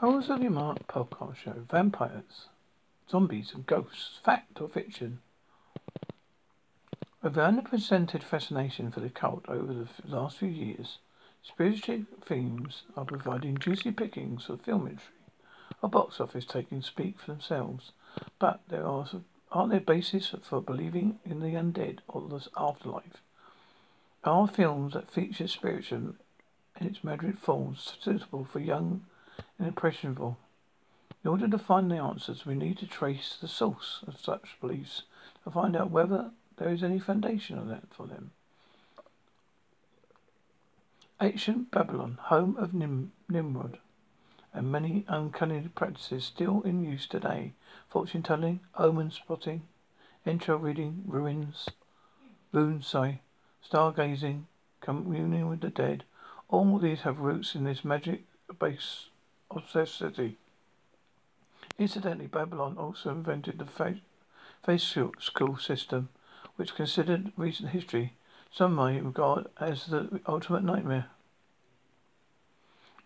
Horrors of the Mark podcast show. Vampires, zombies, and ghosts. Fact or fiction? With the unprecedented fascination for the cult over the last few years, spiritual themes are providing juicy pickings for film industry. A box office taking speak for themselves, but there are aren't there bases for believing in the undead or the afterlife? Are films that feature spiritual in its moderate forms suitable for young and impressionable? In order to find the answers, we need to trace the source of such beliefs to find out whether there is any foundation of that for them. Ancient Babylon, home of Nim- Nimrod, and many uncanny practices still in use today. Fortune telling, omen spotting, intro reading, ruins, sorry, stargazing, communing with the dead. All these have roots in this magic base city. Incidentally, Babylon also invented the face school system, which considered recent history some may regard as the ultimate nightmare.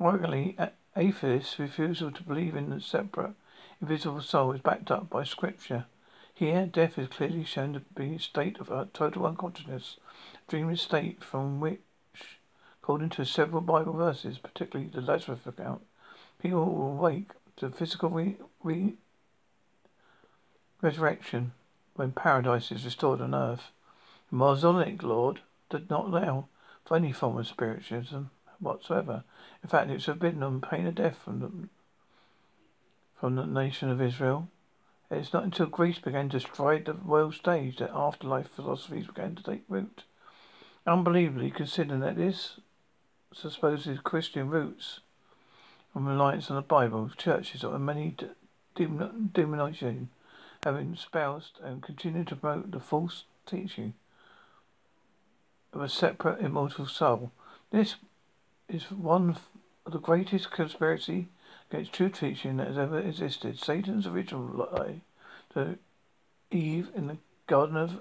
Ironically, atheists' refusal to believe in a separate, invisible soul is backed up by scripture. Here, death is clearly shown to be a state of total unconsciousness, a dreamless state from which, according to several Bible verses, particularly the Lazarus account, people will wake to physical re- re- resurrection when paradise is restored on earth. The Mosaic Law did not allow for any form of spiritualism whatsoever. In fact, it was forbidden on pain of death from the, from the nation of Israel. It is not until Greece began to stride the world stage that afterlife philosophies began to take root. Unbelievably, considering that this supposes Christian roots from reliance on the Bible, churches of many denominations have espoused and continue to promote the false teaching of a separate immortal soul. This is one of the greatest conspiracy against true teaching that has ever existed. Satan's original lie to Eve in the Garden of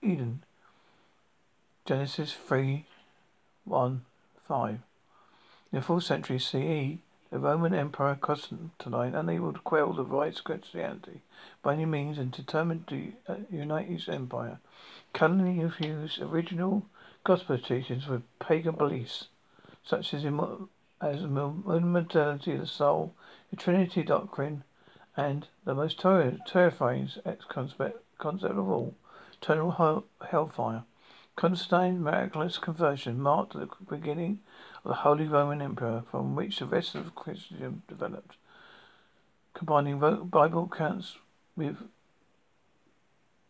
Eden. Genesis 3 1 5. In the 4th century CE, the Roman Emperor Constantine, unable to quell the rise of Christianity by any means and determined to uh, unite his empire, cunningly infused original gospel teachings with pagan beliefs, such as, as immortality of the soul, the Trinity doctrine, and the most ter- terrifying concept, concept of all, eternal hell- hellfire. Constantine's miraculous conversion marked the beginning of the Holy Roman Empire, from which the rest of Christendom developed, combining Bible accounts with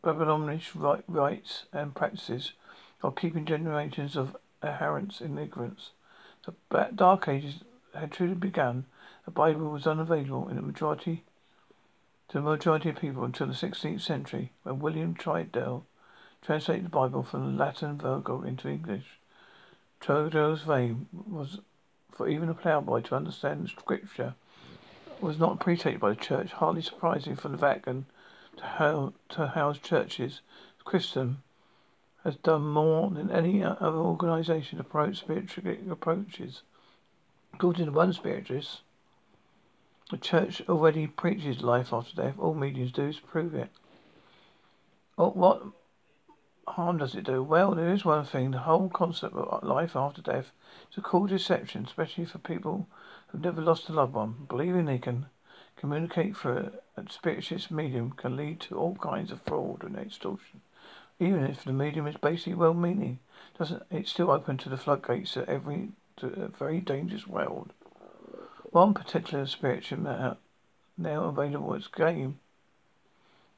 Babylonian rites and practices, while keeping generations of adherents in ignorance. The Dark Ages had truly begun. The Bible was unavailable in the majority to the majority of people until the 16th century, when William Tyndale translated the Bible from Latin Vulgate into English. Tyndale's aim was for even a ploughboy to understand Scripture was not appreciated by the Church, hardly surprising for the Vatican to, to house churches. Christendom has done more than any other organization to promote spiritual approaches. According to one spiritualist, the church already preaches life after death. All mediums do is prove it. Oh, what harm does it do? Well, there is one thing. The whole concept of life after death is a cool deception, especially for people who've never lost a loved one. Believing they can communicate through a spiritualist medium can lead to all kinds of fraud and extortion. Even if the medium is basically well-meaning, doesn't it's still open to the floodgates of every to a very dangerous world. One particular spiritual matter now available as game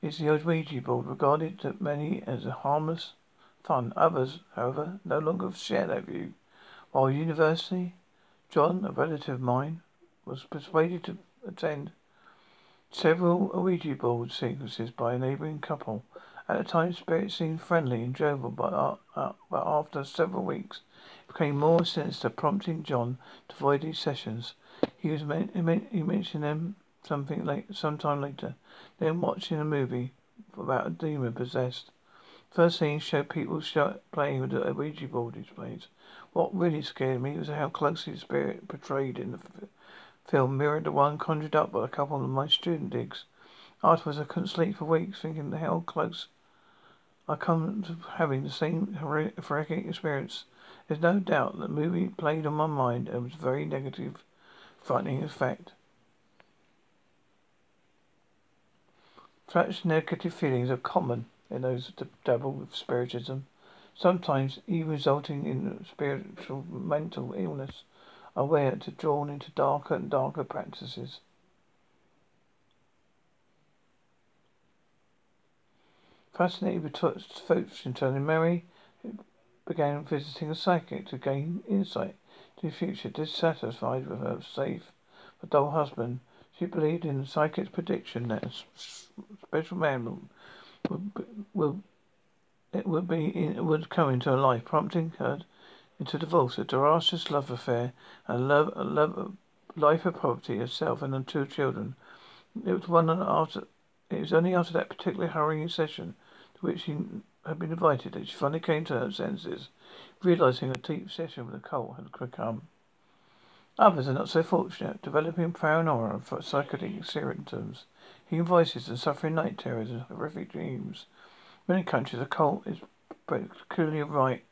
is the Ouija board, regarded to many as a harmless fun. Others, however, no longer share that view. While university, John, a relative of mine, was persuaded to attend several Ouija board sequences by a neighbouring couple. At the time, spirit seemed friendly and jovial, but, uh, uh, but after several weeks, it became more sinister, prompting John to avoid these sessions. He was men- he mentioned them something late, sometime later. Then watching a movie about a demon possessed. First scene showed people playing with the Ouija board displays. What really scared me was how closely the spirit portrayed in the film mirrored the one conjured up by a couple of my student digs. Afterwards, I couldn't sleep for weeks, thinking how close I come to having the same horrific experience. There's no doubt that the movie played on my mind and was very negative, frightening effect. Such negative feelings are common in those who dabble with spiritism, sometimes even resulting in spiritual mental illness, are where to drawn into darker and darker practices. Fascinated with and turning Mary began visiting a psychic to gain insight to the future. Dissatisfied with her safe but dull husband, she believed in the psychic's prediction that a special man would, would it would be would come into her life, prompting her into divorce, a disastrous love affair, and love, a love, life of poverty herself and her two children. It was one after. It was only after that particularly hurrying session to which she had been invited that she finally came to her senses, realizing a deep session with cult had become. Others are not so fortunate, developing paranoia for psychotic symptoms, hearing voices and suffering night terrors and horrific dreams. Many countries, a cult is peculiarly right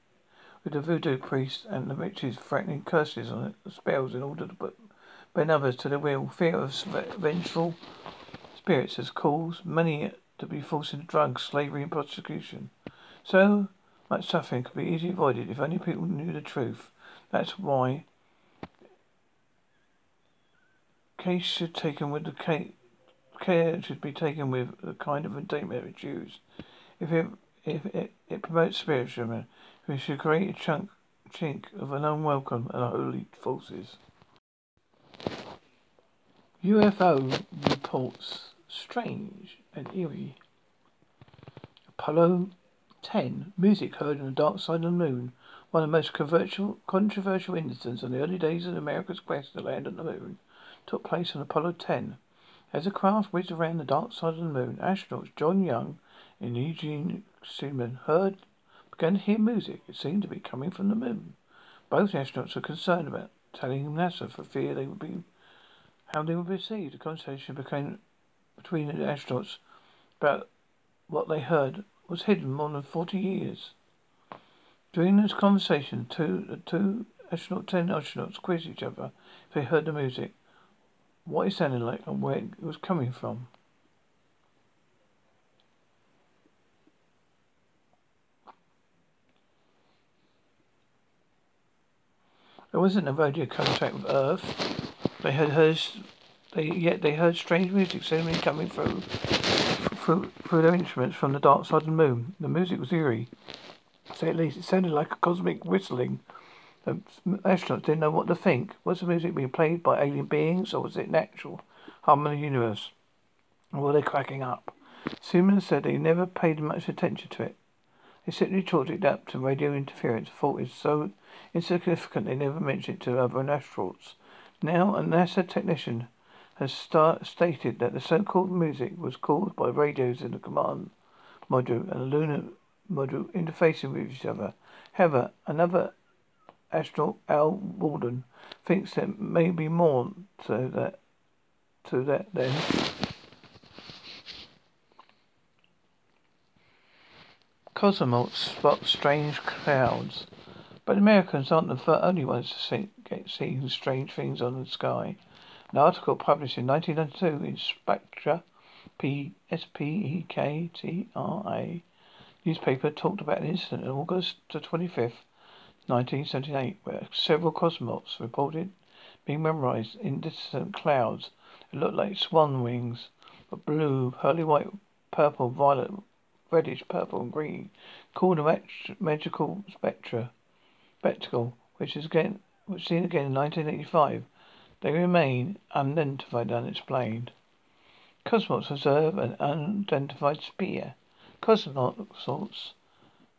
with the voodoo priests and the witches threatening curses it, spells in order to put bend others to their will. Fear of vengeful spirits has caused many to be forced into drugs, slavery, and prostitution. So much suffering could be easily avoided if only people knew the truth. That's why case should taken with the care should be taken with the kind of indictment it used. If it if it, it promotes spiritualism, we should create a chunk chink of an unwelcome and unholy forces. UFO reports strange and eerie. Apollo 10 music heard on the dark side of the moon. One of the most controversial, controversial incidents in the early days of America's quest to land on the moon took place on Apollo 10. As the craft whizzed around the dark side of the moon, astronauts John Young and Eugene Cernan heard began to hear music. It seemed to be coming from the moon. Both astronauts were concerned about telling NASA for fear they would be how they would be received. The conversation became between the astronauts about what they heard was hidden more than forty years. During this conversation, two the two astronaut ten astronauts quizzed each other if they heard the music, what it sounded like, and where it was coming from. There wasn't a radio contact with Earth. They had heard, they yet they heard strange music suddenly coming through, through through their instruments from the dark side of the moon. The music was eerie. Say at least it sounded like a cosmic whistling. Um, the astronauts didn't know what to think. Was the music being played by alien beings, or was it natural harmony of the universe? Or were they cracking up? Cernan said they never paid much attention to it. They simply chalked it up to radio interference. Thought it so insignificant they never mentioned it to other astronauts. Now a NASA technician has start, stated that the so-called music was caused by radios in the command module and lunar module interfacing with each other. However, another astronaut, Al Worden, thinks there may be more to that to that then. Cosmonauts spot strange clouds. But Americans aren't the only ones to see, get, seeing strange things on the sky. An article published in 1992 in Spectra, P S P E K T R A newspaper talked about an incident on August the 25th, 1978, where several cosmonauts reported being memorized in distant clouds that looked like swan wings, but blue, pearly white, purple, violet, reddish, purple, and green, called a magical spectra spectacle, which is again which seen again in 1985. They remain unidentified, and unexplained. Cosmonauts observe an unidentified sphere. Cosmonauts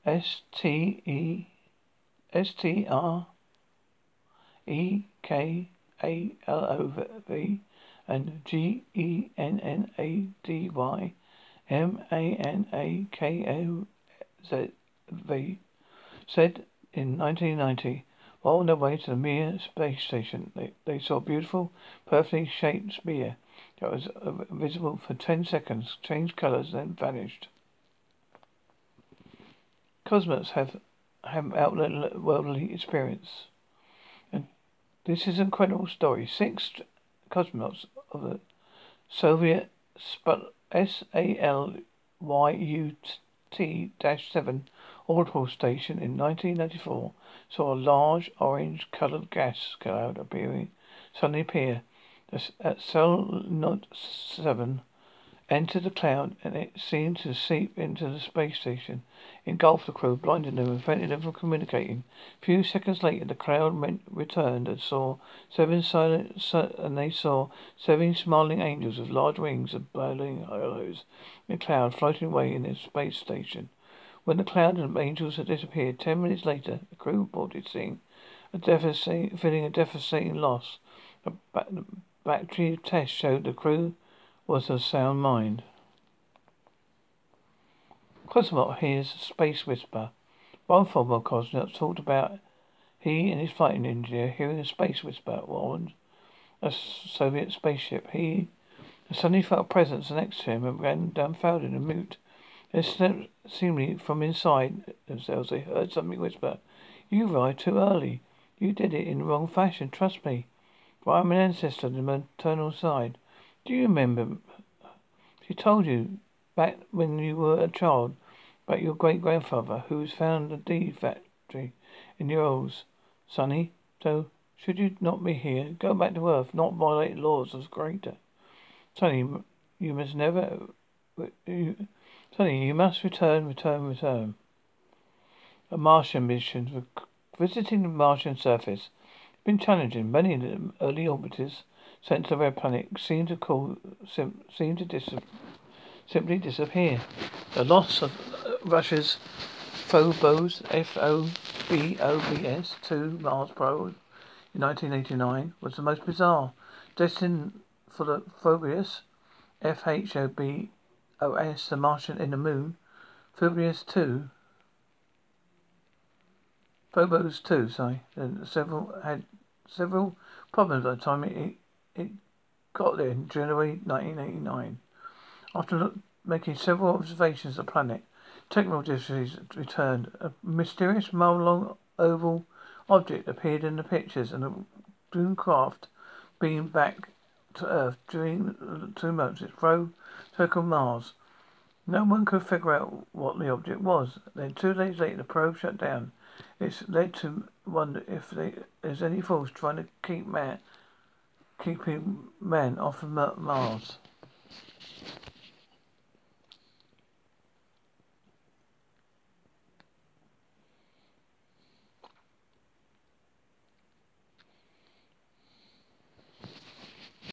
S T E S T R E K A L O V and G E N N A D Y M A N A K O Z V said in 1990 While on their way to the Mir space station, they, they saw a beautiful, perfectly shaped sphere that was visible for ten seconds, changed colors, then vanished. Cosmonauts have have outworldly experience. And this is an incredible story. Six cosmonauts of the Soviet SALYUT-7 orbital station in 1994 saw a large orange-colored gas cloud appearing suddenly appear at Soyuz 7 entered the cloud and it seemed to seep into the space station, engulfed the crew, blinding them, and preventing them from communicating. A few seconds later, the cloud returned and saw seven silent, and they saw seven smiling angels with large wings and billowing halos in the cloud floating away in the space station. When the cloud and angels had disappeared, ten minutes later, the crew reported seeing a devastating, feeling a devastating loss. A battery test showed the crew was a sound mind. Cosmonaut hears a Space Whisper. One former cosmonaut talked about he and his flight engineer hearing a space whisper warned a Soviet spaceship. He suddenly felt a presence next to him and ran dumbfounded and mute. And seemingly from inside themselves they heard something whisper, You arrived too early. You did it in the wrong fashion, trust me. But I'm an ancestor on the maternal side. Do you remember? She told you back when you were a child about your great grandfather who was found a deed factory in your Urals, Sonny. So should you not be here, go back to Earth, not violate laws of greater. Sonny, you must never. You, Sonny, you must return, return, return. A Martian mission. Visiting the Martian surface has been challenging. Many of the early orbiters sent of the red planet seem to call sim, seem to dis, simply disappear. The loss of uh, Russia's Phobos F O B O B S two Mars probe in 1989 was the most bizarre. Destined for the Phobos F H O B O S, the Martian in the Moon, Phobos two. Phobos two, sorry, and several had several problems by the time it it got there in January 1989. After making several observations of the planet, technologists returned. A mysterious mile-long oval object appeared in the pictures, and the doomed craft beamed back to Earth during two months it flew circled Mars. No one could figure out what the object was. Then two days later, the probe shut down. It's led to wonder if there's any force trying to keep man keeping men off of Mars.